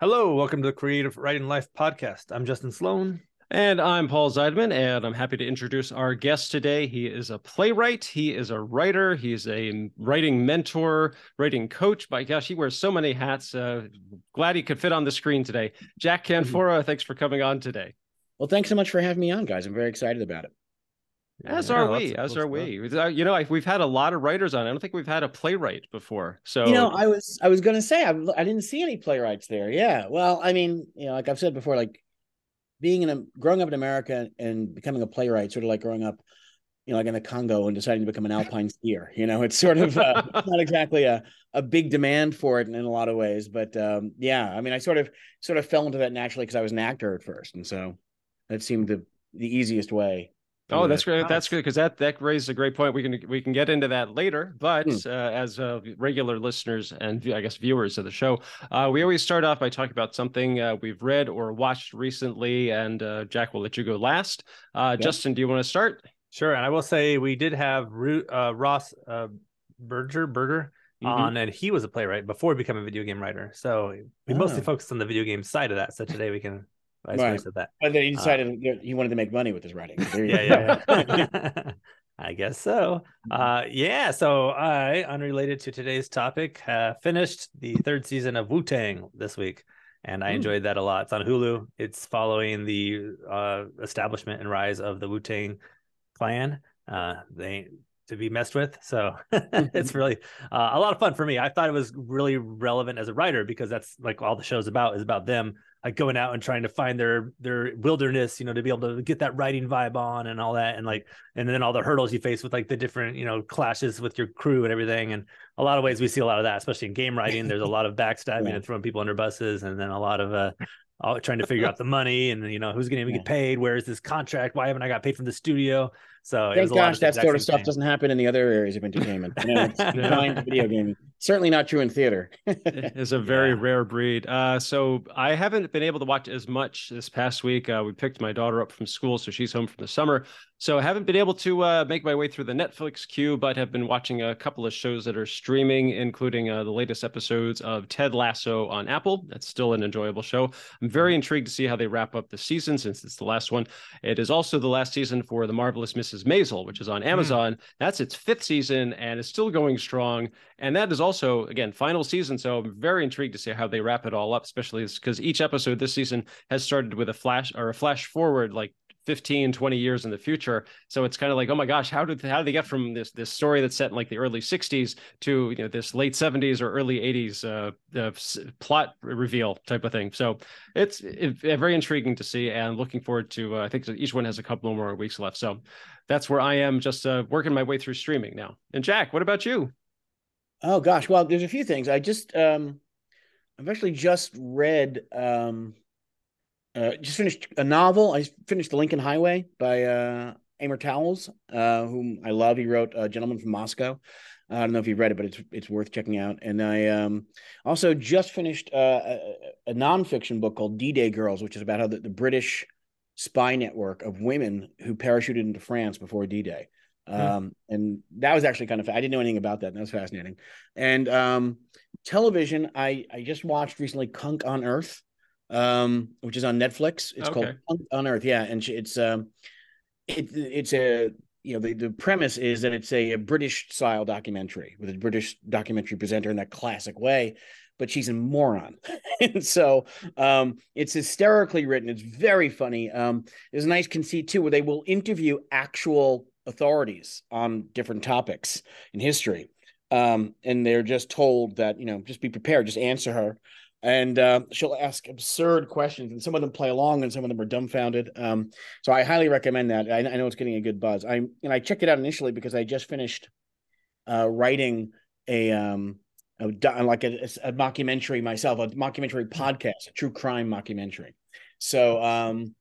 Hello, welcome to the Creative Writing Life podcast. I'm Justin Sloan. And I'm Paul Zeidman, and I'm happy to introduce our guest today. He is a playwright, he is a writer, he's a writing mentor, writing coach. My gosh, he wears so many hats. Uh, glad he could fit on the screen today. Jack Canfora, thanks for coming on today. Well, thanks so much for having me on, guys. I'm very excited about it. As yeah, are we. As are we. You know, we've had a lot of writers on. I don't think we've had a playwright before. So you know, I was I was going to say I, I didn't see any playwrights there. Yeah. Well, I mean, you know, like I've said before, like being in a growing up in America and becoming a playwright, sort of like growing up, you know, like in the Congo and deciding to become an alpine skier. You know, it's sort of uh, not exactly a a big demand for it in, in a lot of ways, but um, yeah, I mean, I sort of sort of fell into that naturally because I was an actor at first, and so that seemed the the easiest way Oh, that's great. That's good because that that raises a great point. We can we can get into that later. But hmm. uh, as uh, regular listeners and I guess viewers of the show, uh, we always start off by talking about something uh, we've read or watched recently. And uh, Jack, will let you go last. Uh, Justin, do you want to start? Sure. And I will say we did have Ross Berger Berger mm-hmm. on, and he was a playwright before becoming a video game writer. So we oh. mostly focused on the video game side of that. So today we can vice right. versa. That, but then he decided uh, he wanted to make money with his writing. yeah, yeah. yeah. I guess so. Uh, yeah. So I, unrelated to today's topic, uh, finished the third season of Wu Tang this week, and I mm. enjoyed that a lot. It's on Hulu. It's following the uh, establishment and rise of the Wu Tang Clan. Uh, they to be messed with. So it's really uh, a lot of fun for me. I thought it was really relevant as a writer because that's like all the show's about is about them like going out and trying to find their their wilderness, you know, to be able to get that writing vibe on and all that, and like, and then all the hurdles you face with like the different, you know, clashes with your crew and everything. And a lot of ways we see a lot of that, especially in game writing. There's a lot of backstabbing and throwing people under buses, and then a lot of uh, all trying to figure out the money and you know who's going to get paid. Where is this contract? Why haven't I got paid from the studio? So thank gosh that sort of stuff thing. doesn't happen in the other areas of entertainment. You know, it's video gaming. Certainly not true in theater. it's a very yeah. rare breed. Uh, so I haven't been able to watch as much this past week. Uh, we picked my daughter up from school, so she's home from the summer. So I haven't been able to uh, make my way through the Netflix queue, but have been watching a couple of shows that are streaming, including uh, the latest episodes of Ted Lasso on Apple. That's still an enjoyable show. I'm very intrigued to see how they wrap up the season since it's the last one. It is also the last season for The Marvelous Mrs. Maisel, which is on hmm. Amazon. Mm. That's its fifth season and it's still going strong. And that is also, again, final season. So I'm very intrigued to see how they wrap it all up, especially because each episode this season has started with a flash or a flash forward, like 15 20 years in the future so it's kind of like oh my gosh how did how did they get from this this story that's set in like the early 60s to you know this late 70s or early 80s uh, uh plot reveal type of thing so it's it, very intriguing to see and looking forward to uh, i think each one has a couple more weeks left so that's where i am just uh, working my way through streaming now and jack what about you oh gosh well there's a few things i just um i've actually just read um uh, just finished a novel. I finished The Lincoln Highway by uh, Amor Towles, uh, whom I love. He wrote A Gentleman from Moscow. I don't know if you've read it, but it's it's worth checking out. And I um, also just finished uh, a, a nonfiction book called D-Day Girls, which is about how the, the British spy network of women who parachuted into France before D-Day. Hmm. Um, and that was actually kind of I didn't know anything about that. And that was fascinating. And um, television, I I just watched recently Cunk on Earth um, which is on Netflix. It's okay. called on Earth. Yeah, and it's um, it, it's a you know the, the premise is that it's a, a British style documentary with a British documentary presenter in that classic way, but she's a moron, and so um, it's hysterically written. It's very funny. Um, there's a nice conceit too where they will interview actual authorities on different topics in history. Um, and they're just told that you know just be prepared, just answer her and uh, she'll ask absurd questions, and some of them play along, and some of them are dumbfounded. Um, so I highly recommend that. I, I, know it's getting a good buzz. I and I checked it out initially because I just finished uh, writing a um a, like a, a, mockumentary myself, a mockumentary podcast, a true crime mockumentary. So um,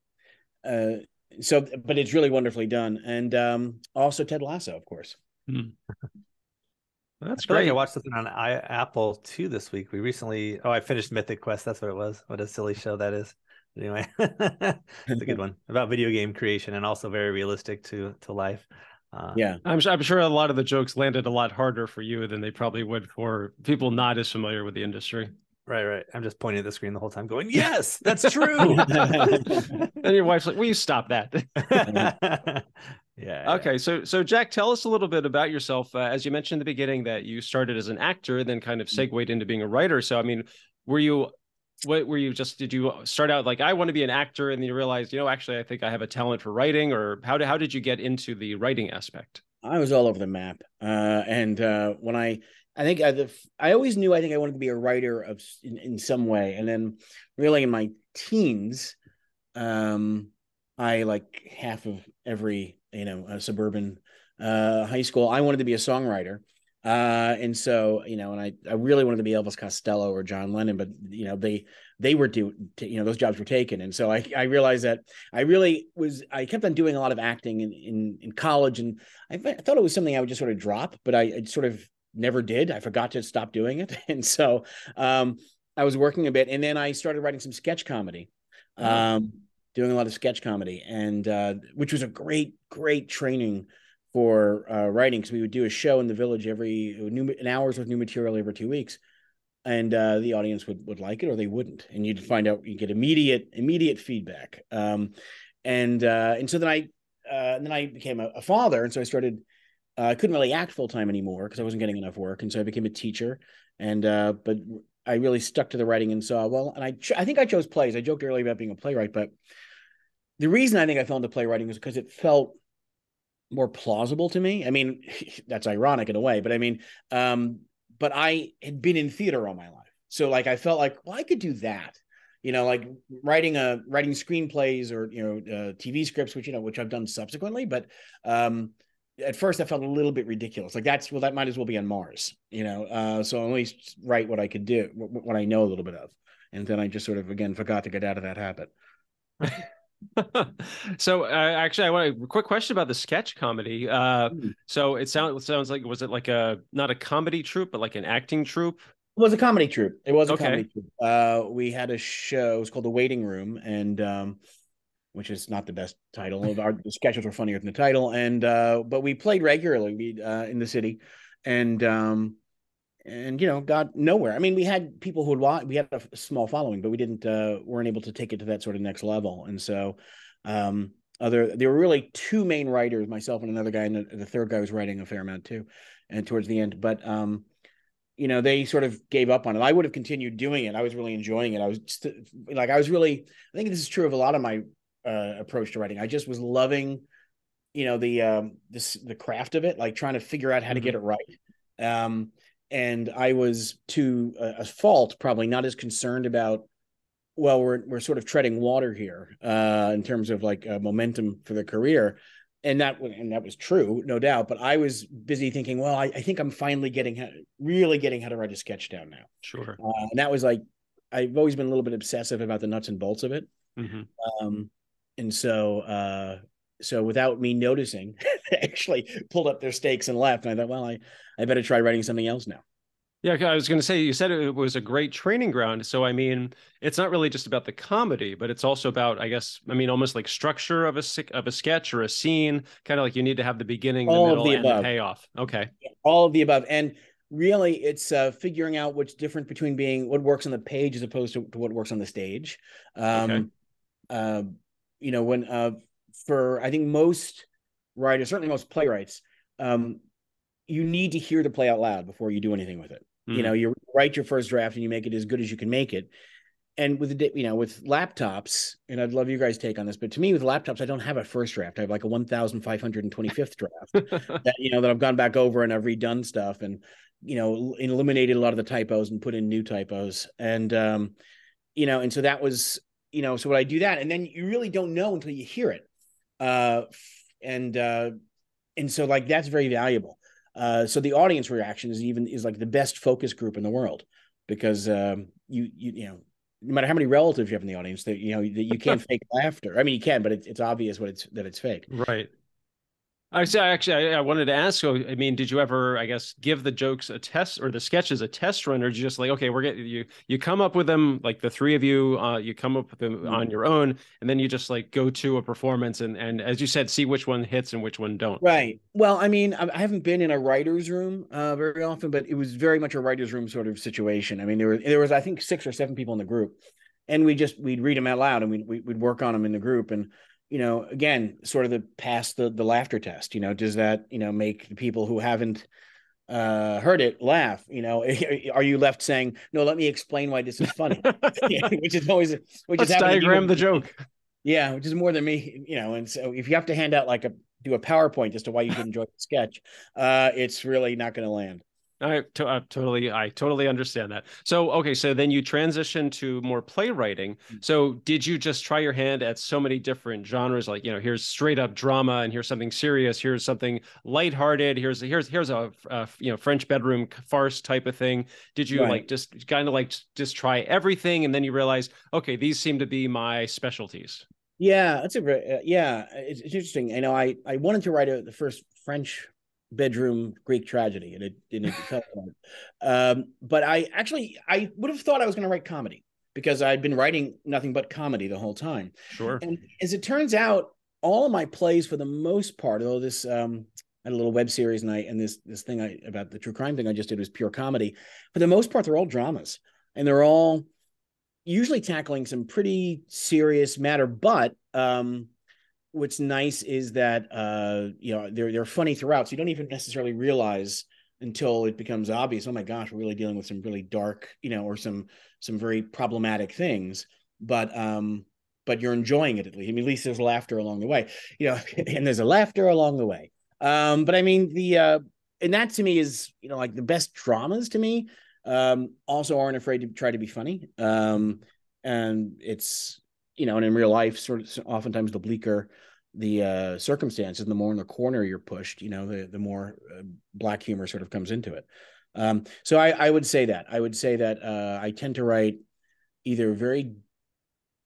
uh, so but it's really wonderfully done, and um, also Ted Lasso, of course. Mm. That's I great. Like I watched something on I, Apple too this week. We recently, oh, I finished Mythic Quest. That's what it was. What a silly show that is. Anyway, it's a good one about video game creation and also very realistic to to life. Uh, yeah, I'm I'm sure a lot of the jokes landed a lot harder for you than they probably would for people not as familiar with the industry. Right, right. I'm just pointing at the screen the whole time, going, "Yes, that's true." and your wife's like, "Will you stop that?" yeah. Okay, yeah. so so Jack, tell us a little bit about yourself. Uh, as you mentioned in the beginning, that you started as an actor, then kind of Mm-hmm. segued into being a writer. So, I mean, were you what were you just did you start out like I want to be an actor, and then you realized, you know, actually, I think I have a talent for writing, or how did how did you get into the writing aspect? I was all over the map. Uh, and uh, when I, I think I, I always knew I think I wanted to be a writer of in, in some way. And then really in my teens, um, I like half of every, you know, suburban uh, high school, I wanted to be a songwriter. Uh, and so, you know, and I, I really wanted to be Elvis Costello or John Lennon, but you know, they, they were due, you know, those jobs were taken. And so I, I realized that I really was, I kept on doing a lot of acting in, in, in college and I, I thought it was something I would just sort of drop, but I, I sort of never did. I forgot to stop doing it. And so, um, I was working a bit and then I started writing some sketch comedy, um, doing a lot of sketch comedy and, uh, which was a great, great training for uh, writing because we would do a show in the village every new an hours with new material every two weeks. And uh, the audience would would like it or they wouldn't. And you'd find out you get immediate immediate feedback. Um, and uh, and so then i uh, then i became a, a, father. And so i started uh, i couldn't really act full time anymore because i wasn't getting enough work. And so i became a teacher. And uh, but i really stuck to the writing and saw well and i i think i chose plays. I joked earlier about being a playwright but the reason i think i fell into playwriting was because it felt more plausible to me. I mean, that's ironic in a way, but I mean, um, but I had been in theater all my life. So like I felt like, well, I could do that. You know, like writing a writing screenplays or you know uh, TV scripts, which you know, which I've done subsequently. But um, at first, I felt a little bit ridiculous. Like that's well, that might as well be on Mars. You know, uh, so at least write what I could do, what I know a little bit of, and then I just sort of again forgot to get out of that habit. so uh, actually, I want a quick question about the sketch comedy. Uh, mm. So it sounds sounds like was it like a not a comedy troupe, but like an acting troupe? It was a comedy troupe. It was a okay. comedy troupe. Uh, we had a show. It was called The Waiting Room, and um, which is not the best title. Our the sketches were funnier than the title, and uh, but we played regularly uh, in the city, and um, and you know got nowhere. I mean, we had people who would watch. We had a small following, but we didn't uh, weren't able to take it to that sort of next level. And so, um, other there were really two main writers, myself and another guy, and the, the third guy was writing a fair amount too. And towards the end, but um, you know, they sort of gave up on it. I would have continued doing it. I was really enjoying it. I was just, like, I was really. I think this is true of a lot of my uh, approach to writing. I just was loving, you know, the um, this the craft of it, like trying to figure out how to get it right. Um, and I was to a, a, fault probably not as concerned about well we're we're sort of treading water here uh, in terms of like uh, momentum for the career. And that and that was true no doubt. But I was busy thinking well I, I think I'm finally getting how, really getting how to write a sketch down now. Sure. Uh, and that was like I've always been a little bit obsessive about the nuts and bolts of it. Mm-hmm. um, and so uh, so without me noticing, actually pulled up their stakes and left. And I thought, well, I, I better try writing something else now. Yeah, I was going to say you said it was a great training ground. So I mean, it's not really just about the comedy, but it's also about, I guess, I mean, almost like structure of a of a sketch or a scene. Kind of like you need to have the beginning, All the middle, the and above. the payoff. Okay, all of the above, and really, it's uh, figuring out what's different between being what works on the page as opposed to, to what works on the stage. Um, okay. uh, you know, when uh, for I think most writers, certainly most playwrights, um, you need to hear the play out loud before you do anything with it. Mm-hmm. You know, you write your first draft and you make it as good as you can make it. And with the you know with laptops, and I'd love you guys' take on this, but to me with laptops, I don't have a first draft. I have like a one thousand five hundred and twenty fifth draft that you know that I've gone back over and I've redone stuff and you know eliminated a lot of the typos and put in new typos and um you know and so that was you know so what I do that and then you really don't know until you hear it uh and uh and so like that's very valuable. Uh so the audience reaction is even is like the best focus group in the world because um you you you know no matter how many relatives you have in the audience that you know that you can't fake laughter. I mean you can but it's, it's obvious what it's that it's fake. Right I say actually, I, I, wanted to ask. So, I mean, did you ever, I guess, give the jokes a test or the sketches a test run, or did you just like, okay, we're getting you, you come up with them, like the three of you, uh, you come up with them mm-hmm. on your own, and then you just like go to a performance and and as you said, see which one hits and which one don't. Right. Well, I mean, I haven't been in a writer's room uh, very often, but it was very much a writer's room sort of situation. I mean, there were there was I think six or seven people in the group, and we just we'd read them out loud and we'd we'd work on them in the group and you know, again, sort of the pass the the laughter test. You know, does that you know make the people who haven't uh heard it laugh? You know, are you left saying, "No, let me explain why this is funny," which is always which Let's is diagram the joke. Yeah, which is more than me. You know, and so if you have to hand out like a do a PowerPoint as to why you did enjoy the sketch, uh, it's really not going to land. I, to, I totally, I totally understand that. So, okay, so then you transition to more playwriting. Mm. So, did you just try your hand at so many different genres? Like, you know, here's straight up drama, and here's something serious. Here's something lighthearted. Here's here's here's a, a you know French bedroom farce type of thing. Did you right. like just kind of like just try everything, and then you realize, okay, these seem to be my specialties? Yeah, that's a uh, yeah. It's, it's interesting. I know I I wanted to write a, the first French bedroom Greek tragedy, and it didn't um, but I actually I would have thought I was going to write comedy because I'd been writing nothing but comedy the whole time. Sure. And as it turns out, all of my plays, for the most part, although this um, I had a little web series and I and this this thing I about the true crime thing I just did was pure comedy. For the most part, they're all dramas, and they're all usually tackling some pretty serious matter, but um, what's nice is that uh, you know they're they're funny throughout, so you don't even necessarily realize until it becomes obvious. Oh my gosh, we're really dealing with some really dark, you know, or some some very problematic things. But um, but you're enjoying it at least. I mean, at least there's laughter along the way, you know, and there's a laughter along the way. Um, but I mean the uh, and that to me is you know like the best dramas to me um also aren't afraid to try to be funny um and it's you know and in real life sort of oftentimes the bleaker the uh, circumstances, the more in the corner you're pushed, you know, the the more uh, black humor sort of comes into it. Um, so I, I would say that I would say that uh, I tend to write either very,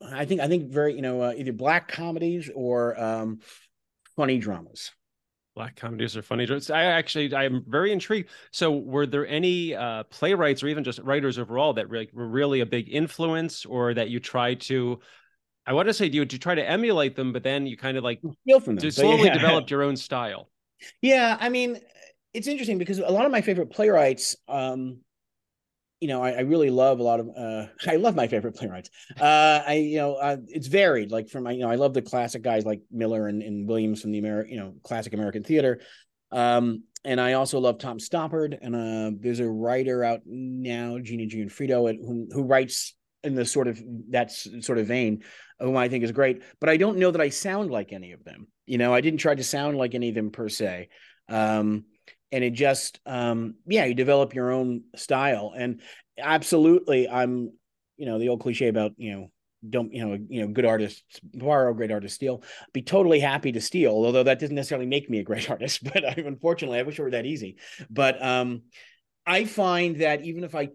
I think I think very you know uh, either black comedies or um, funny dramas. Black comedies or funny dramas. I actually I'm very intrigued. So were there any uh, playwrights or even just writers overall that really, were really a big influence, or that you tried to I want to say, do you, do you try to emulate them, but then you kind of like steal from them. Slowly yeah. developed your own style. Yeah, I mean, it's interesting because a lot of my favorite playwrights, um, you know, I, I, really love a lot of. Uh, I love my favorite playwrights. Uh, I, you know, uh, it's varied. Like from, my, you know, I love the classic guys like Miller and, and Williams from the American, you know, classic American theater. Um, and I also love Tom Stoppard. And uh, there's a writer out now, Gina Gionfriddo, who who writes in the sort of that sort of vein whom I think is great, but I don't know that I sound like any of them. You know, I didn't try to sound like any of them per se. Um, and it just, um, yeah, you develop your own style. And absolutely, I'm, you know, the old cliche about, you know, don't you know you know good artists borrow great artists steal be totally happy to steal although that doesn't necessarily make me a great artist but I, unfortunately i wish it were that easy but um i find that even if i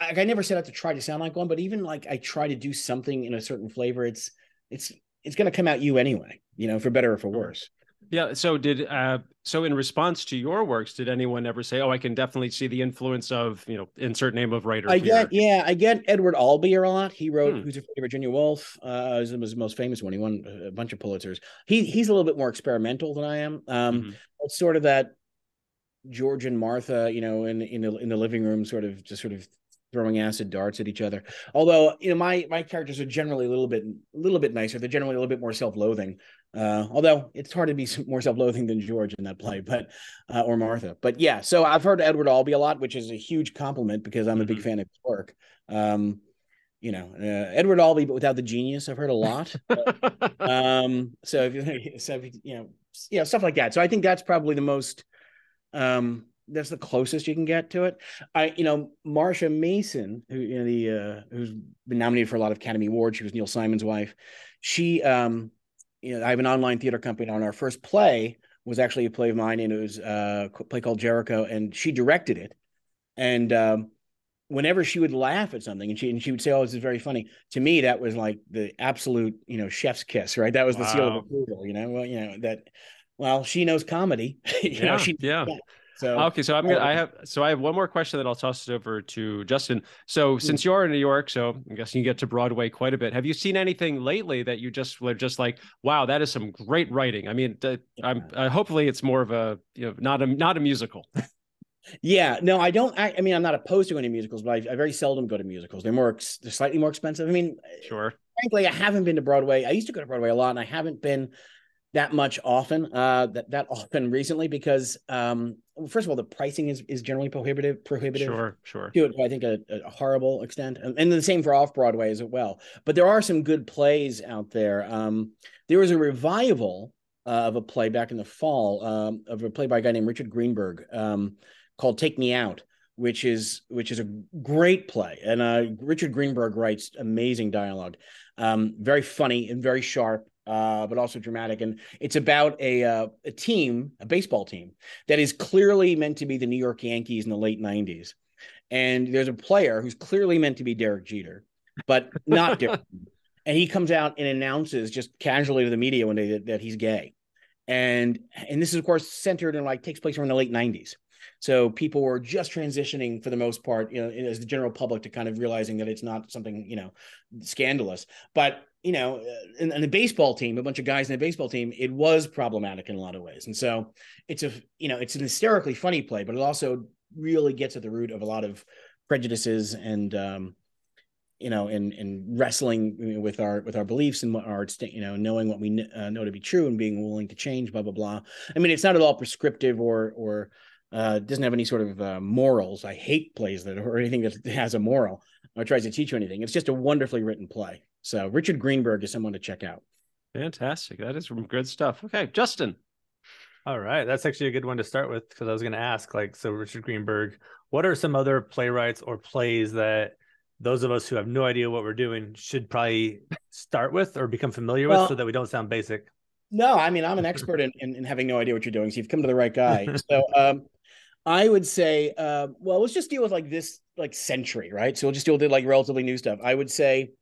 like I never set out to try to sound like one, but even like I try to do something in a certain flavor, it's it's it's going to come out you anyway, you know, for better or for worse. Yeah. So did uh so in response to your works, did anyone ever say, "Oh, I can definitely see the influence of you know insert name of writer"? I get yeah, I get Edward Albee a lot. He wrote hmm. "Who's Afraid of Virginia Woolf." Uh, was, was the most famous one. He won a bunch of Pulitzers. He he's a little bit more experimental than I am. Um, mm-hmm. it's sort of that George and Martha, you know, in in the in the living room, sort of just sort of throwing acid darts at each other. Although you know my my characters are generally a little bit a little bit nicer. They're generally a little bit more self loathing. Uh, although it's hard to be more self loathing than George in that play, but uh, or Martha. But yeah, so I've heard Edward Albee a lot, which is a huge compliment because I'm a big mm-hmm. fan of his work. Um, you know, uh, Edward Albee, but without the genius, I've heard a lot. um, so if you, so if you, you know, yeah, stuff like that. So I think that's probably the most um that's the closest you can get to it. I, you know, Marsha Mason, who you know the uh, who's been nominated for a lot of Academy Awards. She was Neil Simon's wife. She, um, you know, I have an online theater company. On our first play was actually a play of mine, and it was uh, a play called Jericho, and she directed it. And um, whenever she would laugh at something, and she and she would say, "Oh, this is very funny," to me that was like the absolute, you know, chef's kiss, right? That was the seal of approval, you know. Well, you know that well, she knows comedy. you yeah, know, she, yeah. So okay, so I'm gonna. I have so I have one more question that I'll toss it over to Justin. So mm since you're in New York, so I'm guessing you get to Broadway quite a bit. Have you seen anything lately that you just were just like, wow, that is some great writing? I mean, I'm uh, hopefully it's more of a you know not a not a musical. yeah, no, I don't. I, I, mean, I'm not opposed to any musicals, but I, I very seldom go to musicals. They're more they're slightly more expensive. I mean, sure. Frankly, I haven't been to Broadway. I used to go to Broadway a lot, and I haven't been that much often uh that that often recently because um first of all the pricing is is generally prohibitive prohibitive sure sure. to it i think a, a horrible extent and, and the same for off broadway as well. But there are some good plays out there. Um there was a revival uh, of a play back in the fall um of a play by a guy named richard greenberg um called take me out which is which is a great play. And uh richard greenberg writes amazing dialogue um very funny and very sharp uh, but also dramatic. And it's about a uh, a team, a baseball team that is clearly meant to be the New York Yankees in the late '90s. And there's a player who's clearly meant to be Derek Jeter, but not Derek. and he comes out and announces just casually to the media one day that, that he's gay. And and this is of course centered and like takes place around the late '90s. So people were just transitioning for the most part, you know, as the general public to kind of realizing that it's not something, you know, scandalous. But you know, uh, in, in the baseball team, a bunch of guys in the baseball team, it was problematic in a lot of ways. And so it's a, you know, it's an hysterically funny play, but it also really gets at the root of a lot of prejudices and, um, you know, and and wrestling with our with our beliefs and what our you know knowing what we uh, know to be true and being willing to change, blah blah blah. I mean, it's not at all prescriptive or or uh, doesn't have any sort of uh, morals. I hate plays that or anything that has a moral or tries to teach you anything. It's just a wonderfully written play. So Richard Greenberg is someone to check out. Fantastic. That is some good stuff. Okay, Justin. All right, that's actually a good one to start with because I was going to ask, like, so Richard Greenberg, what are some other playwrights or plays that those of us who have no idea what we're doing should probably start with or become familiar well, with so that we don't sound basic? No, I mean I'm an expert in, in, in having no idea what you're doing, so you've come to the right guy. so um, I would say, uh, well, let's just deal with like this like century, right? So we'll just deal with like relatively new stuff. I would say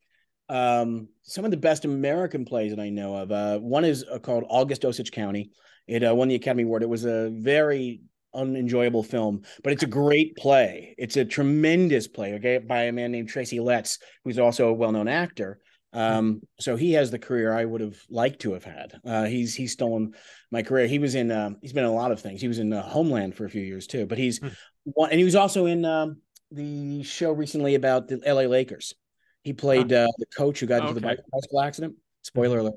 um, some of the best American plays that I know of. Uh, one is uh, called August Osage County. It uh, won the Academy Award. It was a very unenjoyable film, but it's a great play. It's a tremendous play, okay, by a man named Tracy Letts, who's also a well-known actor. Um, so he has the career I would have liked to have had. Uh, he's he's stolen my career. He was in uh, he's been in a lot of things. He was in uh, Homeland for a few years too, but he's hmm. one, and he was also in um, the show recently about the L.A. Lakers. He played uh, the coach who got into okay. the bicycle accident. Spoiler alert.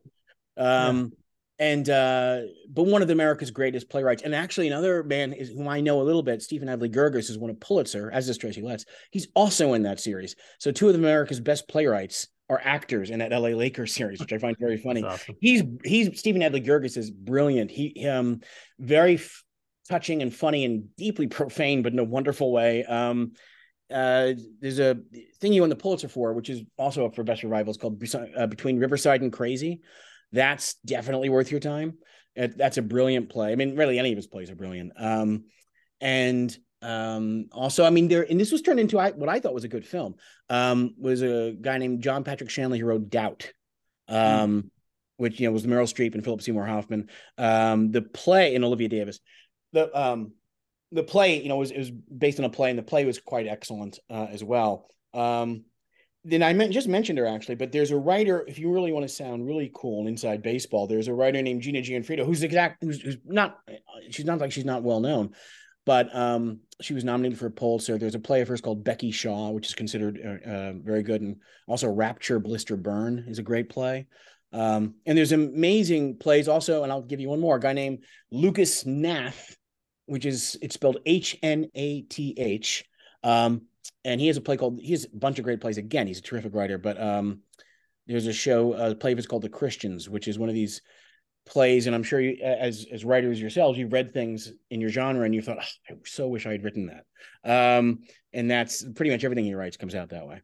Um, yeah. and uh, but one of America's greatest playwrights, and actually another man is whom I know a little bit, Stephen Adly Guirgis, is one of Pulitzer, as is Tracy Letts. He's also in that series. So two of America's best playwrights are actors in that LA Lakers series, which I find very funny. Awesome. He's he's Stephen Adly Guirgis is brilliant. He um very f- touching and funny and deeply profane, but in a wonderful way. Um, uh, there's a thing you won the Pulitzer for, which is also up for best revival. It's called uh, Between Riverside and Crazy. That's definitely worth your time. It, that's a brilliant play. I mean, really, any of his plays are brilliant. Um, and um, also, I mean, there and this was turned into what I thought was a good film. Um, was a guy named John Patrick Shanley who wrote Doubt. Um, mm. which you know was Meryl Streep and Philip Seymour Hoffman. Um, the play in Viola Davis. The um the play, you know, was it was based on a play, and the play was quite excellent uh, as well. Um, then I meant, just mentioned her actually, but there's a writer. If you really want to sound really cool inside baseball, there's a writer named Gina Gionfriddo who's exact, who's, who's not, she's not like she's not well known, but um, she was nominated for a Pulitzer. There's a play of hers called Becky Shaw, which is considered uh, uh, very good, and also Rapture Blister Burn is a great play. Um, and there's amazing plays also, and I'll give you one more. A guy named Lucas Hnath which is it's spelled H N A T H. Um, and he has a play called he has a bunch of great plays. Again, he's a terrific writer. But um, there's a show, a play of called The Christians, which is one of these plays. And I'm sure you, as as writers yourselves, you've read things in your genre, and you thought, oh, I so wish I had written that. Um, and that's pretty much everything he writes comes out that way.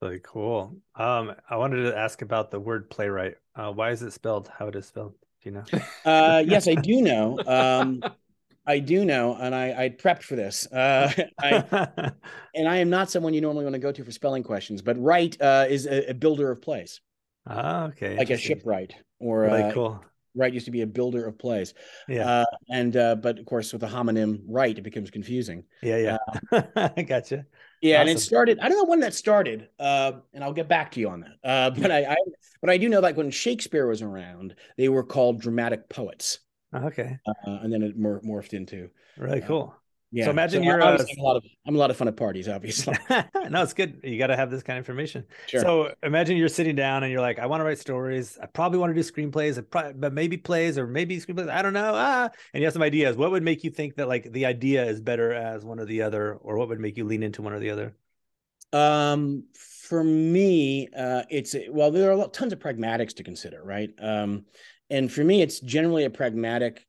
Really cool. Um, I wanted to ask about the word playwright. Uh, why is it spelled how it is spelled? Do you know? uh, yes, I do know. Um, I do know, and I, I prepped for this. Uh, I, and I am not someone you normally want to go to for spelling questions, but right uh, is a, a, builder of plays. Ah, okay. Like a shipwright or really uh, cool. Wright used to be a builder of plays. Yeah. Uh, and uh, but of course with the homonym Wright, it becomes confusing. Yeah, yeah. Uh, I gotcha. Yeah, awesome. and it started. I don't know when that started, uh, and I'll get back to you on that. Uh, but I, I, but I do know like when Shakespeare was around, they were called dramatic poets. Okay. Uh, and then it mor- morphed into. Really uh, cool. Yeah. So imagine so you're I'm, a lot of I'm a lot of fun at parties, obviously. no, it's good. You got to have this kind of information. Sure. So imagine you're sitting down and you're like, I want to write stories. I probably want to do screenplays, but maybe plays or maybe screenplays. I don't know. Ah, and you have some ideas. What would make you think that like the idea is better as one or the other, or what would make you lean into one or the other? Um, for me, uh, it's well, there are tons of pragmatics to consider, right? Um, and for me, it's generally a pragmatic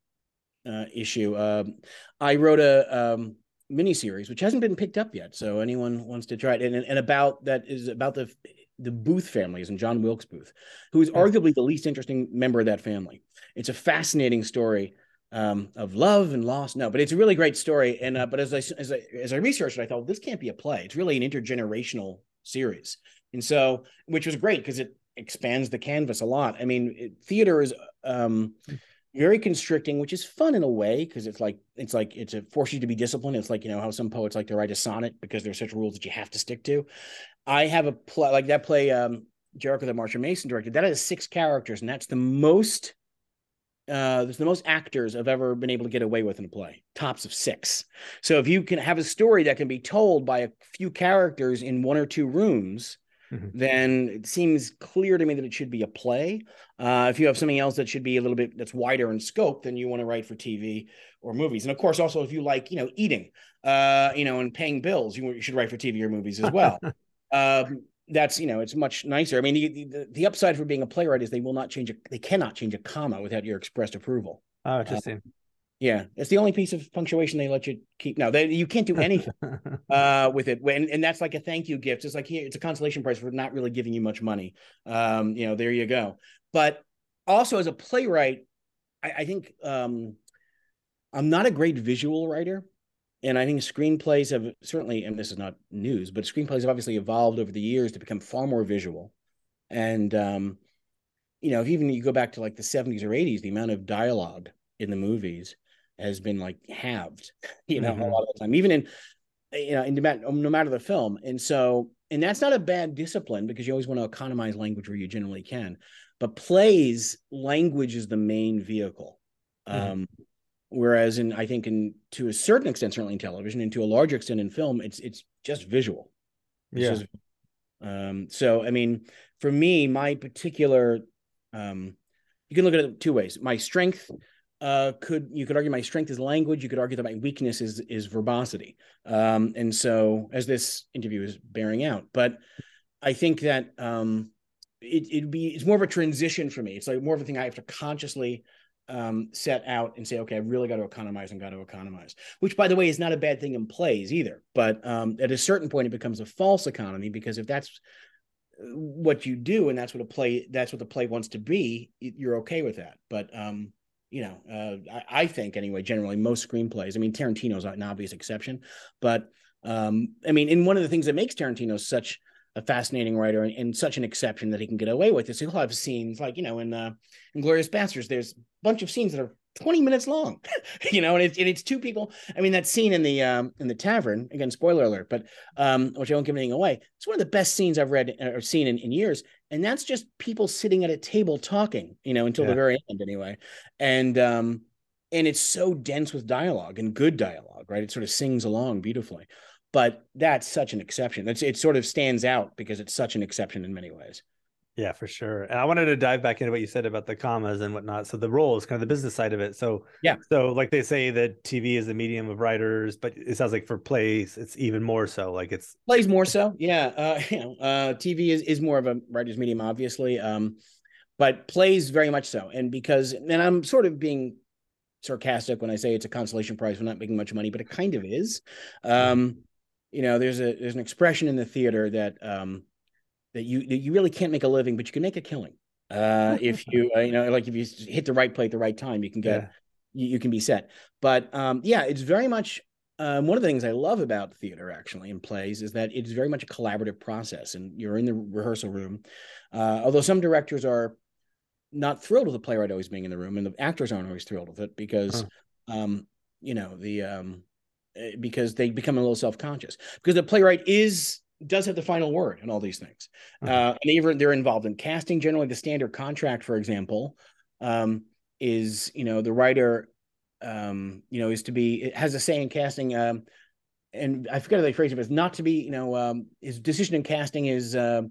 uh, issue. Uh, I wrote a um, miniseries which hasn't been picked up yet, so anyone wants to try it, and, and about that is about the the Booth families and John Wilkes Booth, who is arguably the least interesting member of that family. It's a fascinating story um, of love and loss. No, but it's a really great story. And uh, but as I as I as I researched, it, I thought well, this can't be a play. It's really an intergenerational series, and so which was great because it expands the canvas a lot. I mean, it, theater is um, very constricting, which is fun in a way because it's like it's like it's a force you to be disciplined. It's like you know how some poets like to write a sonnet because there's such rules that you have to stick to. I have a play like that play um, Jericho that Marsha Mason directed. That has six characters, and that's the most. Uh, there's the most actors I've ever been able to get away with in a play, tops of six. So if you can have a story that can be told by a few characters in one or two rooms, mm-hmm. then it seems clear to me that it should be a play. Uh, if you have something else that should be a little bit that's wider in scope, then you want to write for TV or movies. And of course, also if you like, you know, eating, uh, you know, and paying bills, you, you should write for TV or movies as well. um, that's you know it's much nicer. I mean, the, the, the upside for being a playwright is they will not change a they cannot change a comma without your expressed approval. Oh, interesting. Yeah, it's the only piece of punctuation they let you keep. No, they, you can't do anything uh, with it. When and that's like a thank you gift. It's like here, it's a consolation prize for not really giving you much money. Um, you know, there you go. But also as a playwright, I, I think um, I'm not a great visual writer, and I think screenplays have certainly, and this is not news, but screenplays have obviously evolved over the years to become far more visual. And um, you know, if even you go back to like the 70s or 80s, the amount of dialogue in the movies has been like halved, you know, mm-hmm. a lot of the time, even in, you know, in no matter the film. And so, and that's not a bad discipline because you always want to economize language where you generally can. But plays, language is the main vehicle. Mm-hmm. Um, whereas in, I think in, to a certain extent, certainly in television and to a larger extent in film, it's, it's just visual. It's yeah. Just, um, so, I mean, for me, my particular, um, you can look at it two ways. My strength uh, could you could argue my strength is language. You could argue that my weakness is is verbosity. Um, and so, as this interview is bearing out, but I think that um, it, it'd be it's more of a transition for me. It's like more of a thing I have to consciously um, set out and say, okay, I really got to economize and got to economize. Which, by the way, is not a bad thing in plays either. But um, at a certain point, it becomes a false economy because if that's uh, what you do and that's what a play that's what the play wants to be, you're okay with that. But um, you know, uh, I, I, think anyway, generally most screenplays. I mean, Tarantino's an obvious exception, but um, I mean, and one of the things that makes Tarantino such a fascinating writer and, and, such an exception that he can get away with is he'll have scenes like you know in uh, Inglourious Basterds. There's a bunch of scenes that are 20 minutes long, you know, and it's, and it's two people. I mean, that scene in the um, in the tavern again, spoiler alert, but um, which I won't give anything away. It's one of the best scenes I've read or seen in, in years, and that's just people sitting at a table talking, you know, until yeah. the very end anyway, and um, and it's so dense with dialogue and good dialogue, right? It sort of sings along beautifully, but that's such an exception. It's it sort of stands out because it's such an exception in many ways. Yeah, for sure. And I wanted to dive back into what you said about the commas and whatnot. So the role is kind of the business side of it. So yeah. So like they say that TV is the medium of writers, but it sounds like for plays, it's even more so. Like it's plays more so. Yeah. Uh, you know, uh, TV is is more of a writer's medium, obviously. Um, but plays very much so. And because and I'm sort of being sarcastic when I say it's a consolation prize for not making much money, but it kind of is. Um, you know, there's a there's an expression in the theater that um that you that you really can't make a living, but you can make a killing. Uh, if you uh, you know like if you hit the right play at the right time, you can get yeah. you, you, can be set. But um, yeah, it's very much um, one of the things I love about theater actually in plays is that it's very much a collaborative process, and you're in the rehearsal room. Uh, although some directors are not thrilled with the playwright always being in the room, and the actors aren't always thrilled with it because, huh. um, you know, the um, eh, because they become a little self conscious because the playwright is does have the final word in all these things, uh-huh. uh, and even they're involved in casting. Generally, the standard contract, for example, um, is you know the writer, um, you know, is to be it has a say in casting. Um, and I forget how they phrase it, but it's not to be, you know, um, his decision in casting is uh,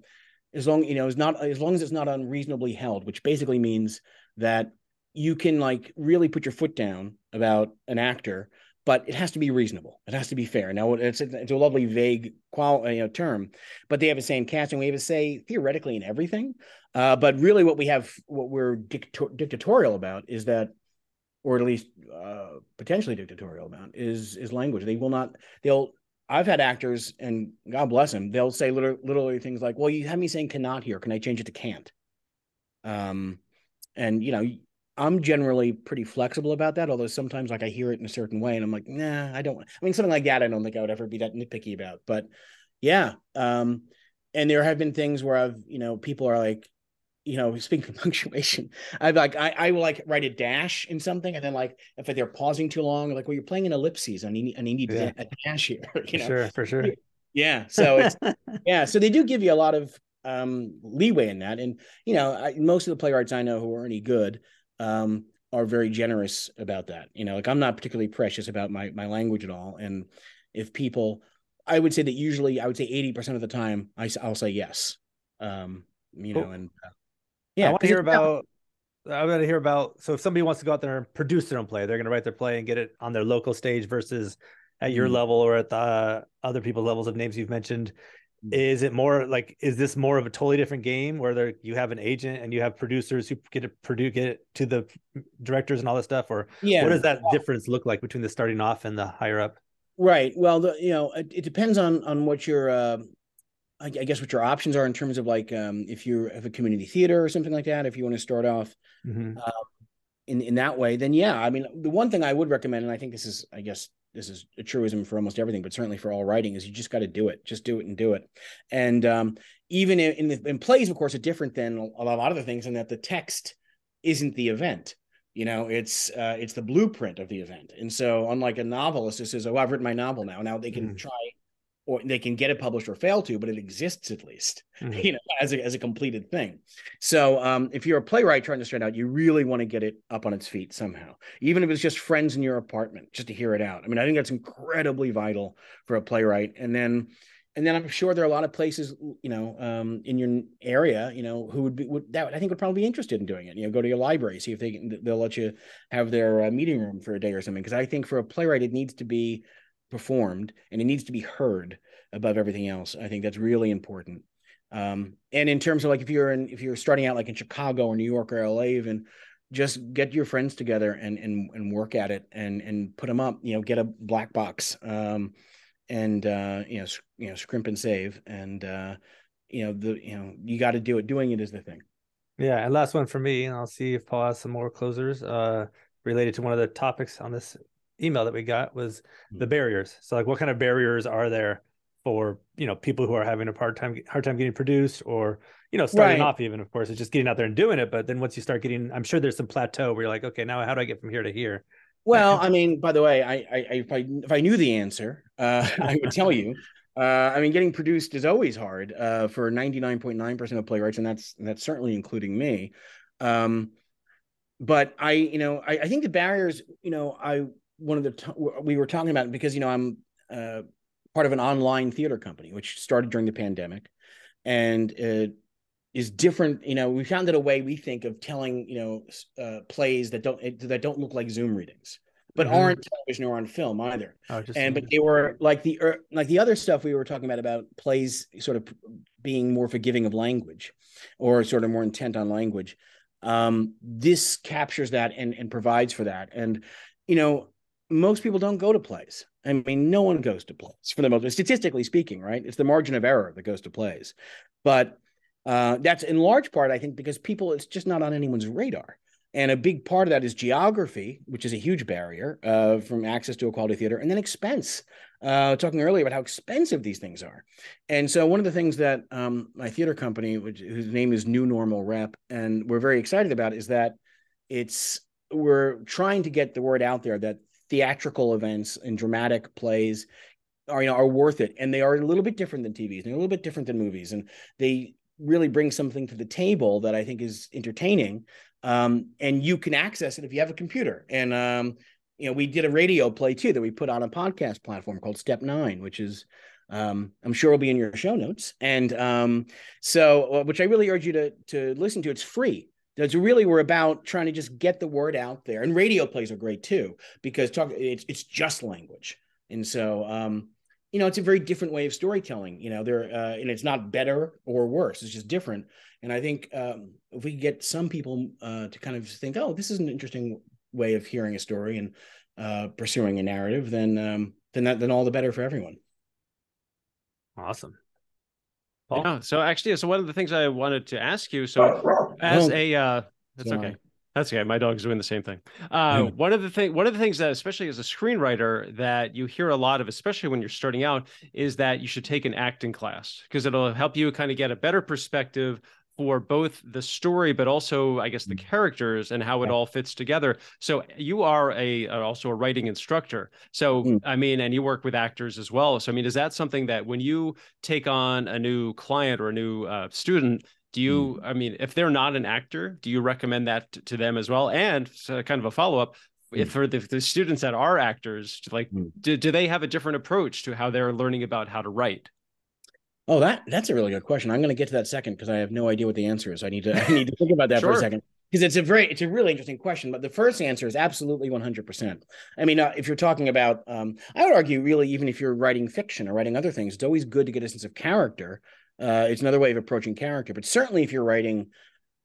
as long, you know, is not as long as it's not unreasonably held, which basically means that you can like really put your foot down about an actor, but it has to be reasonable. It has to be fair. Now it's a, it's a lovely vague qual you know term, but they have a say in casting. We have a say theoretically in everything, uh, but really what we have, what we're dictatorial about is that or at least uh, potentially dictatorial about is is language. They will not. They'll. I've had actors, and God bless them, they'll say literally, literally things like, "Well, you have me saying cannot here. Can I change it to can't?" Um, and you know, I'm generally pretty flexible about that. Although sometimes, like, I hear it in a certain way, and I'm like, "Nah, I don't." I mean, something like that, I don't think I would ever be that nitpicky about. But yeah, um, and there have been things where I've, you know, people are like, you know, speaking of punctuation, I like I, I will like write a dash in something, and then like if they're pausing too long, like well, you're playing an ellipses, and you need and you need yeah. a dash here. You know? Sure, for sure. Yeah. So it's yeah. So they do give you a lot of um, leeway in that, and you know, I, most of the playwrights I know who are any good um, are very generous about that. You know, like I'm not particularly precious about my my language at all, and if people, I would say that usually I would say eighty percent of the time I I'll say yes. Um, you know, and uh, yeah, I want to hear about. I want to hear about. So if somebody wants to go out there and produce their own play, they're going to write their play and get it on their local stage versus at your mm. level or at the uh, other people's levels of names you've mentioned. Mm. Is it more like is this more of a totally different game where there you have an agent and you have producers who get to produce get it to the directors and all this stuff, or yeah, what does that difference look like between the starting off and the higher up? Right. Well, the, you know, it, it, depends on on what your uh, I guess what your options are in terms of like um, if you have a community theater or something like that. If you want to start off mm-hmm. uh, in in that way, then yeah. I mean, the one thing I would recommend, and I think this is, I guess, this is a truism for almost everything, but certainly for all writing, is you just got to do it. Just do it and do it. And um, even in in, the, in plays, of course, are different than a lot of other things in that the text isn't the event you know it's uh, it's the blueprint of the event and so unlike a novelist who says oh i've written my novel now now they can mm. try or they can get it published or fail to, but it exists at least, mm-hmm. you know, as a, as a completed thing. So um, if you're a playwright trying to start out, you really want to get it up on its feet somehow, even if it's just friends in your apartment, just to hear it out. I mean, I think that's incredibly vital for a playwright. And then, and then I'm sure there are a lot of places, you know, um, in your area, you know, who would be would, that I think would probably be interested in doing it. You know, go to your library, see if they can, they'll let you have their uh, meeting room for a day or something. Because I think for a playwright, it needs to be performed and it needs to be heard above everything else. I think that's really important. Um, and in terms of like if you're in if you're starting out like in Chicago or New York or LA, even just get your friends together and and and work at it and and put them up. You know, get a black box um, and uh, you know you know scrimp and save and uh, you know the you know you got to do it. Doing it is the thing. Yeah, and last one for me, and I'll see if Paul has some more closers uh, related to one of the topics on this email that we got was hmm. the barriers. So like what kind of barriers are there for you know people who are having a hard time hard time getting produced or you know starting right. off even of course it's just getting out there and doing it but then once you start getting i'm sure there's some plateau where you're like okay now how do i get from here to here well i mean by the way i i, if i if i knew the answer uh i would tell you uh i mean getting produced is always hard uh for 99.9% of playwrights and that's that's certainly including me um but i you know i, I think the barriers you know i one of the t- we were talking about because you know I'm uh, part of an online theater company which started during the pandemic, and it is different. You know, we found it a way we think of telling you know uh, plays that don't that don't look like Zoom readings, but mm-hmm. aren't television or on film either. Oh, and but they were like the er, like the other stuff we were talking about about plays sort of being more forgiving of language, or sort of more intent on language. Um, this captures that and and provides for that. And you know, most people don't go to plays. I mean, no one goes to plays for the most, statistically speaking, right? It's the margin of error that goes to plays. But uh, that's in large part, I think, because people, it's just not on anyone's radar. And a big part of that is geography, which is a huge barrier uh, from access to a quality theater, and then expense. uh, talking earlier about how expensive these things are. And so one of the things that um, my theater company, which whose name is New Normal Rep, and we're very excited about is that it's we're trying to get the word out there that theatrical events and dramatic plays are you know are worth it. And they are a little bit different than TVs and they're a little bit different than movies. And they really bring something to the table that I think is entertaining um, and you can access it if you have a computer. And um, you know we did a radio play too that we put on a podcast platform called Step 9 which is um, I'm sure will be in your show notes. And um, so uh, which I really urge you to to listen to. It's free that's really we're about trying to just get the word out there. And radio plays are great too because talk it's it's just language. And so um you know it's a very different way of storytelling you know there uh, and it's not better or worse it's just different. And i think um if we get some people uh to kind of think oh this is an interesting way of hearing a story and uh pursuing a narrative then um then that then all the better for everyone. Awesome Paul? Yeah. So actually, so one of the things I wanted to ask you, so as a, uh, that's okay. That's okay. My dog's doing the same thing. Uh, mm. One of the thing, one of the things that, especially as a screenwriter, that you hear a lot of, especially when you're starting out, is that you should take an acting class because it'll help you kind of get a better perspective for both the story but also i guess the mm. characters and how it all fits together so you are a also a writing instructor so mm. i mean and you work with actors as well so i mean is that something that when you take on a new client or a new uh, student do you mm. i mean if they're not an actor do you recommend that to them as well and so kind of a follow-up if mm. for the, the, students that are actors like mm. do, do they have a different approach to how they're learning about how to write Oh, that that's a really good question. I'm going to get to that second because I have no idea what the answer is. I need to I need to think about that sure. for a second because it's a very it's a really interesting question. But the first answer is absolutely 100. percent I mean, uh, if you're talking about, um, I would argue, really, even if you're writing fiction or writing other things, it's always good to get a sense of character. Uh, it's another way of approaching character. But certainly, if you're writing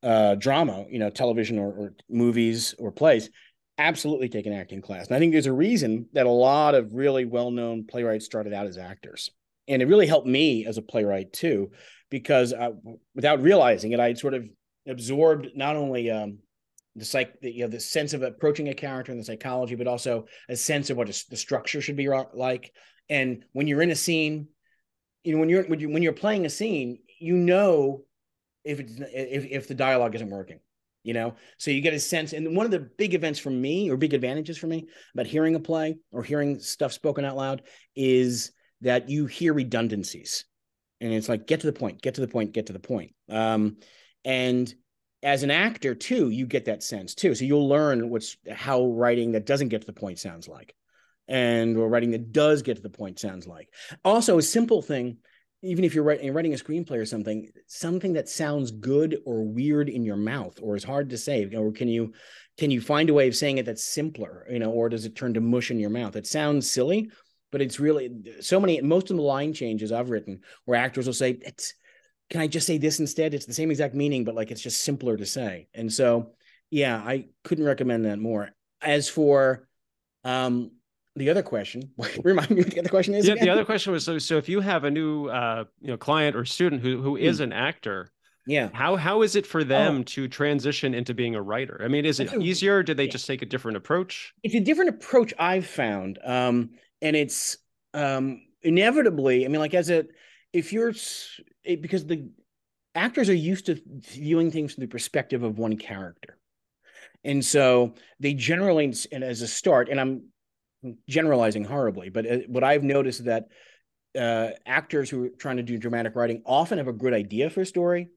uh, drama, you know, television or, or movies or plays, absolutely take an acting class. And I think there's a reason that a lot of really well-known playwrights started out as actors and it really helped me as a playwright too, because I, without realizing it, I had sort of absorbed not only um, the psych, the, you know, the sense of approaching a character and the psychology, but also a sense of what a, the structure should be like. And when you're in a scene, you know, when you're when, you, when you're playing a scene, you know if it's if if the dialogue isn't working you know so you get a sense and one of the big events for me or big advantages for me about hearing a play or hearing stuff spoken out loud is that you hear redundancies. And it's like get to the point get to the point get to the point. Um, and as an actor too you get that sense too. So you'll learn what's how writing that doesn't get to the point sounds like and or writing that does get to the point sounds like. Also a simple thing even if you're writing, writing a screenplay or something something that sounds good or weird in your mouth or is hard to say or can you can you find a way of saying it that's simpler you know or does it turn to mush in your mouth? It sounds silly but it's really so many most of the line changes I've written where actors will say it's can I just say this instead? It's the same exact meaning, but like it's just simpler to say. And so yeah, I couldn't recommend that more. As for um the other question, remind me what the other question is. Yeah, the other question was so so if you have a new uh you know client or student who who is mm. an actor, yeah. How how is it for them oh. to transition into being a writer? I mean, is it easier? Did they just take a different approach? It's a different approach I've found. Um, and it's um inevitably i mean like as a if you're it, because the actors are used to viewing things from the perspective of one character. And so they generally and as a start and i'm generalizing horribly but uh, what i've noticed is that uh, actors who are trying to do dramatic writing often have a good idea for a story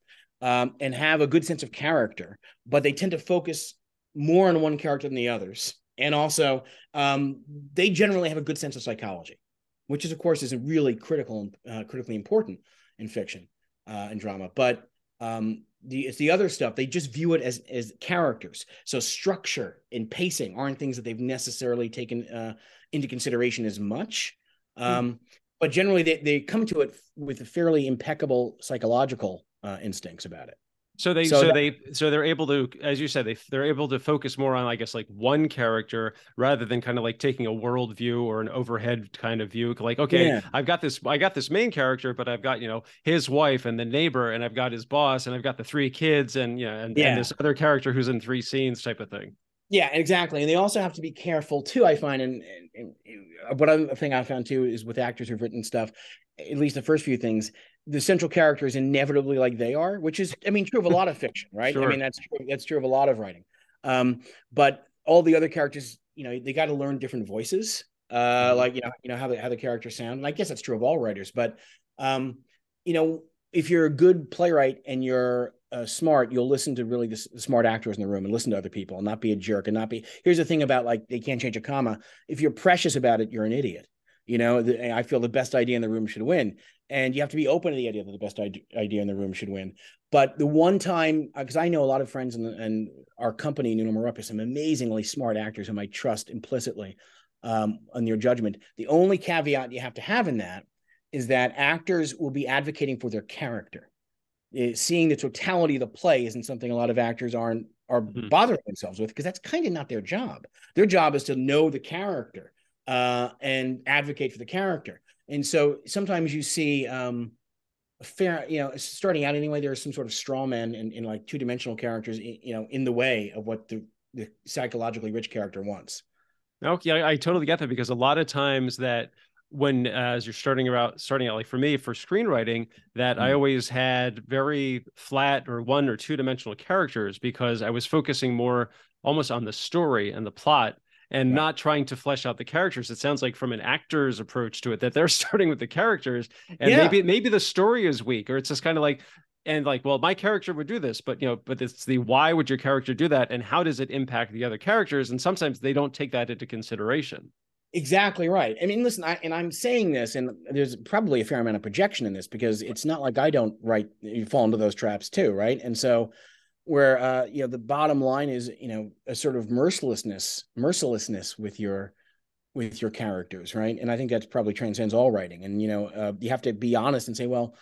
um, and have a good sense of character but they tend to focus more on one character than the others and also um, they generally have a good sense of psychology, which is of course is really critical and uh, critically important in fiction uh, and drama. But um, the it's the other stuff they just view it as as characters. So structure and pacing aren't things that they've necessarily taken uh, into consideration as much. Hmm. Um, But generally, they, they come to it with a fairly impeccable psychological uh, instincts about it. So they so, so that, they so they're able to, as you said, they they're able to focus more on, I guess, like one character rather than kind of like taking a world view or an overhead kind of view. Like, okay, yeah. I've got this, I got this main character, but I've got you know his wife and the neighbor, and I've got his boss, and I've got the three kids, and you know, and, yeah. and this other character who's in three scenes, type of thing. Yeah, exactly. And they also have to be careful too. I find, and, and, and what other thing I found too is with actors who've written stuff, at least the first few things, the central character is inevitably like they are, which is, I mean, true of a lot of fiction, right? Sure. I mean, that's true. That's true of a lot of writing. Um, but all the other characters, you know, they got to learn different voices, uh, mm-hmm. like you know, you know how the how the characters sound. And I guess that's true of all writers. But um, you know, if you're a good playwright and you're uh, smart, you'll listen to really the, the, smart actors in the room and listen to other people and not be a jerk and not be. Here's the thing about like they can't change a comma. If you're precious about it, you're an idiot. You know, the, I feel the best idea in the room should win, and you have to be open to the idea that the best idea in the room should win. But the one time, because uh, I know a lot of friends and and our company, New Normal Rep, some amazingly smart actors whom I trust implicitly um, on your judgment. The only caveat you have to have in that is that actors will be advocating for their character seeing the totality of the play isn't something a lot of actors aren't are mm-hmm. bothering themselves with because that's kind of not their job. Their job is to know the character uh, and advocate for the character. And so sometimes you see um, fair, you know, starting out anyway, there's some sort of straw man in, in like two dimensional characters, you know, in the way of what the, the psychologically rich character wants. Okay, I, I totally get that because a lot of times that when uh, as you're starting out starting out like for me for screenwriting that mm-hmm. i always had very flat or one or two dimensional characters because i was focusing more almost on the story and the plot and yeah. not trying to flesh out the characters it sounds like from an actor's approach to it that they're starting with the characters and yeah. maybe maybe the story is weak or it's just kind of like and like well my character would do this but you know but it's the why would your character do that and how does it impact the other characters and sometimes they don't take that into consideration Exactly right. I mean, listen, I, and I'm saying this, and there's probably a fair amount of projection in this because it's not like I don't write, you fall into those traps too, right? And so, where uh, you know, the bottom line is, you know, a sort of mercilessness, mercilessness with your with your characters, right? And I think that probably transcends all writing. And you know, uh, you have to be honest and say, well,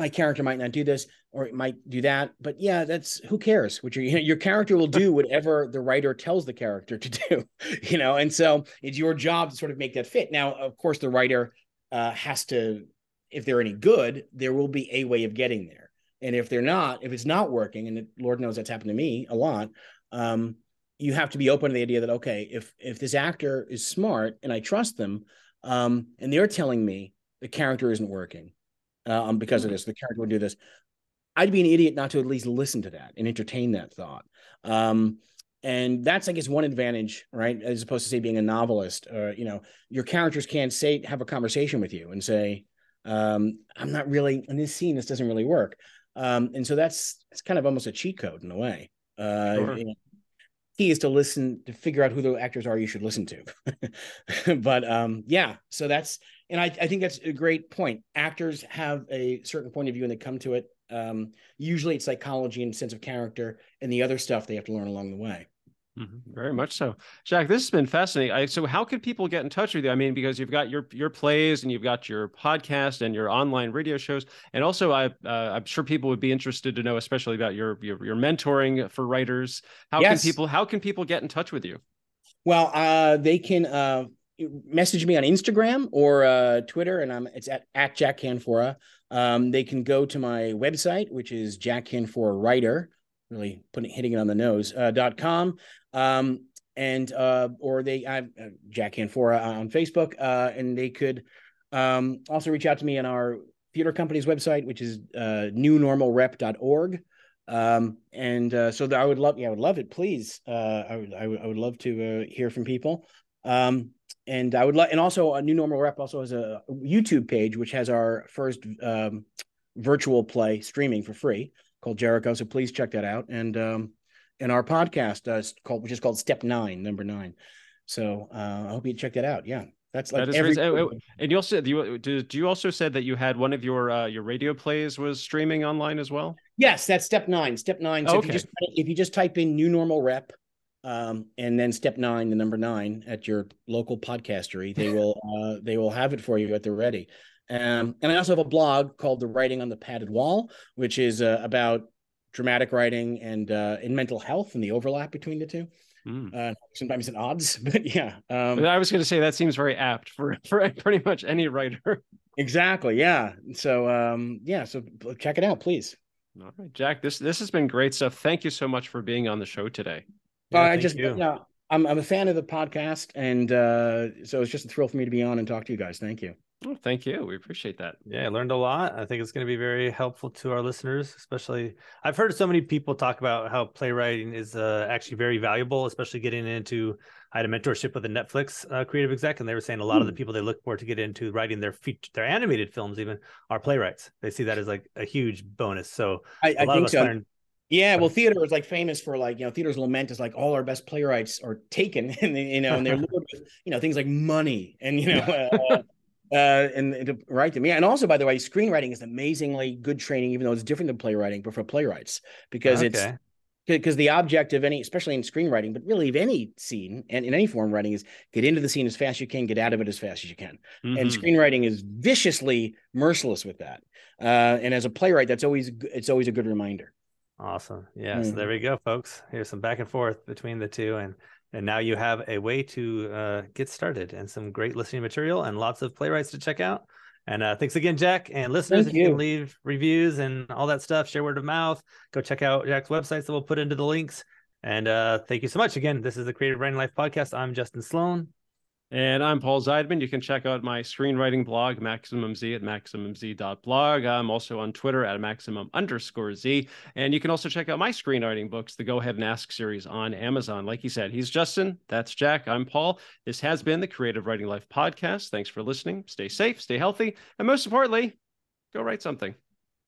my character might not do this or it might do that but yeah that's who cares which your, your character will do whatever the writer tells the character to do you know and so it's your job to sort of make that fit now of course the writer uh, has to if they're any good there will be a way of getting there and if they're not if it's not working and it, lord knows that's happened to me a lot um, you have to be open to the idea that okay if if this actor is smart and i trust them um, and they're telling me the character isn't working um, because of mm-hmm. this. The character would do this. I'd be an idiot not to at least listen to that and entertain that thought. Um, and that's, I guess, one advantage, right? As opposed to say being a novelist, or uh, you know, your characters can't say have a conversation with you and say, um, "I'm not really in this scene. This doesn't really work." Um, and so that's it's kind of almost a cheat code in a way. Uh, sure. you know, key is to listen to figure out who the actors are you should listen to. but um, yeah, so that's and I, I, think that's a great point. Actors have a certain point of view and they come to it. Um, usually it's psychology and sense of character, and the other stuff they have to learn along the way. Mm-hmm. Very much so, Jack. This has been fascinating. I, so, how can people get in touch with you? I mean, because you've got your your plays and you've got your podcast and your online radio shows, and also I uh, I'm sure people would be interested to know, especially about your your, your mentoring for writers. How yes. can people How can people get in touch with you? Well, uh, they can uh, message me on Instagram or uh, Twitter, and I'm it's at at Jack Canfora. Um, they can go to my website, which is Jack Canfora Writer, really putting hitting it on the nose uh, dot com. Um, and uh, or they I uh, Jack Canfora on Facebook, uh, and they could um, also reach out to me on our theater company's website, which is uh, newnormalrep.org. Um, and uh, so I would love, yeah, I would love it. Please, uh, I would, I would, love to uh, hear from people. Um, and I would like, and also a new normal rep also has a YouTube page which has our first um, virtual play streaming for free called Jericho. So please check that out. And um, and our podcast uh, called which is called Step Nine, number nine. So uh, I hope you check that out. Yeah. That's like that every. And you also do you, you also said that you had one of your uh, your radio plays was streaming online as well. Yes, that's step nine. Step nine. So okay. if you just if you just type in new normal rep, um, and then step nine, the number nine at your local podcastery, they will uh, they will have it for you at the ready. Um, and I also have a blog called "The Writing on the Padded Wall," which is uh, about dramatic writing and uh, in mental health and the overlap between the two. Mm. Uh, sometimes at odds, but yeah. Um, I was going to say that seems very apt for for pretty much any writer. exactly. Yeah. So um, yeah. So check it out, please. All right, Jack. This this has been great stuff. Thank you so much for being on the show today. Yeah, I just you. yeah, I'm I'm a fan of the podcast, and uh, so it's just a thrill for me to be on and talk to you guys. Thank you. Oh, thank you. We appreciate that. Yeah, I learned a lot. I think it's going to be very helpful to our listeners, especially. I've heard so many people talk about how playwriting is uh, actually very valuable, especially getting into. I had a mentorship with a Netflix uh, creative exec, and they were saying a lot of the hmm. people they look for to get into writing their feature, their animated films, even are playwrights. They see that as like a huge bonus. So I, I think so. Yeah, well, theater is like famous for like you know theater's lament is like all our best playwrights are taken, and you know, and they're lured with you know things like money and you know, uh, uh, and, and to write them. Yeah, and also by the way, screenwriting is amazingly good training, even though it's different than playwriting, but for playwrights because okay. it's because the object of any, especially in screenwriting, but really of any scene and in any form writing is get into the scene as fast as you can, get out of it as fast as you can. Mm-hmm. And screenwriting is viciously merciless with that. Uh, and as a playwright, that's always it's always a good reminder. Awesome. Yeah. Mm-hmm. So there we go, folks. Here's some back and forth between the two, and and now you have a way to uh, get started and some great listening material and lots of playwrights to check out. And uh, thanks again, Jack. And listeners, Thank if you. you can leave reviews and all that stuff, share word of mouth, go check out Jack's websites that we'll put into the links. And uh, thank you so much. Again, this is the Creative Writing Life podcast. I'm Justin Sloan. And I'm Paul Zeidman. You can check out my screenwriting blog, Maximum Z, at maximumz.blog. I'm also on Twitter at maximum underscore Z. And you can also check out my screenwriting books, the Go Ahead and Ask series on Amazon. Like he said, he's Justin. That's Jack. I'm Paul. This has been the Creative Writing Life podcast. Thanks for listening. Stay safe, stay healthy, and most importantly, go write something.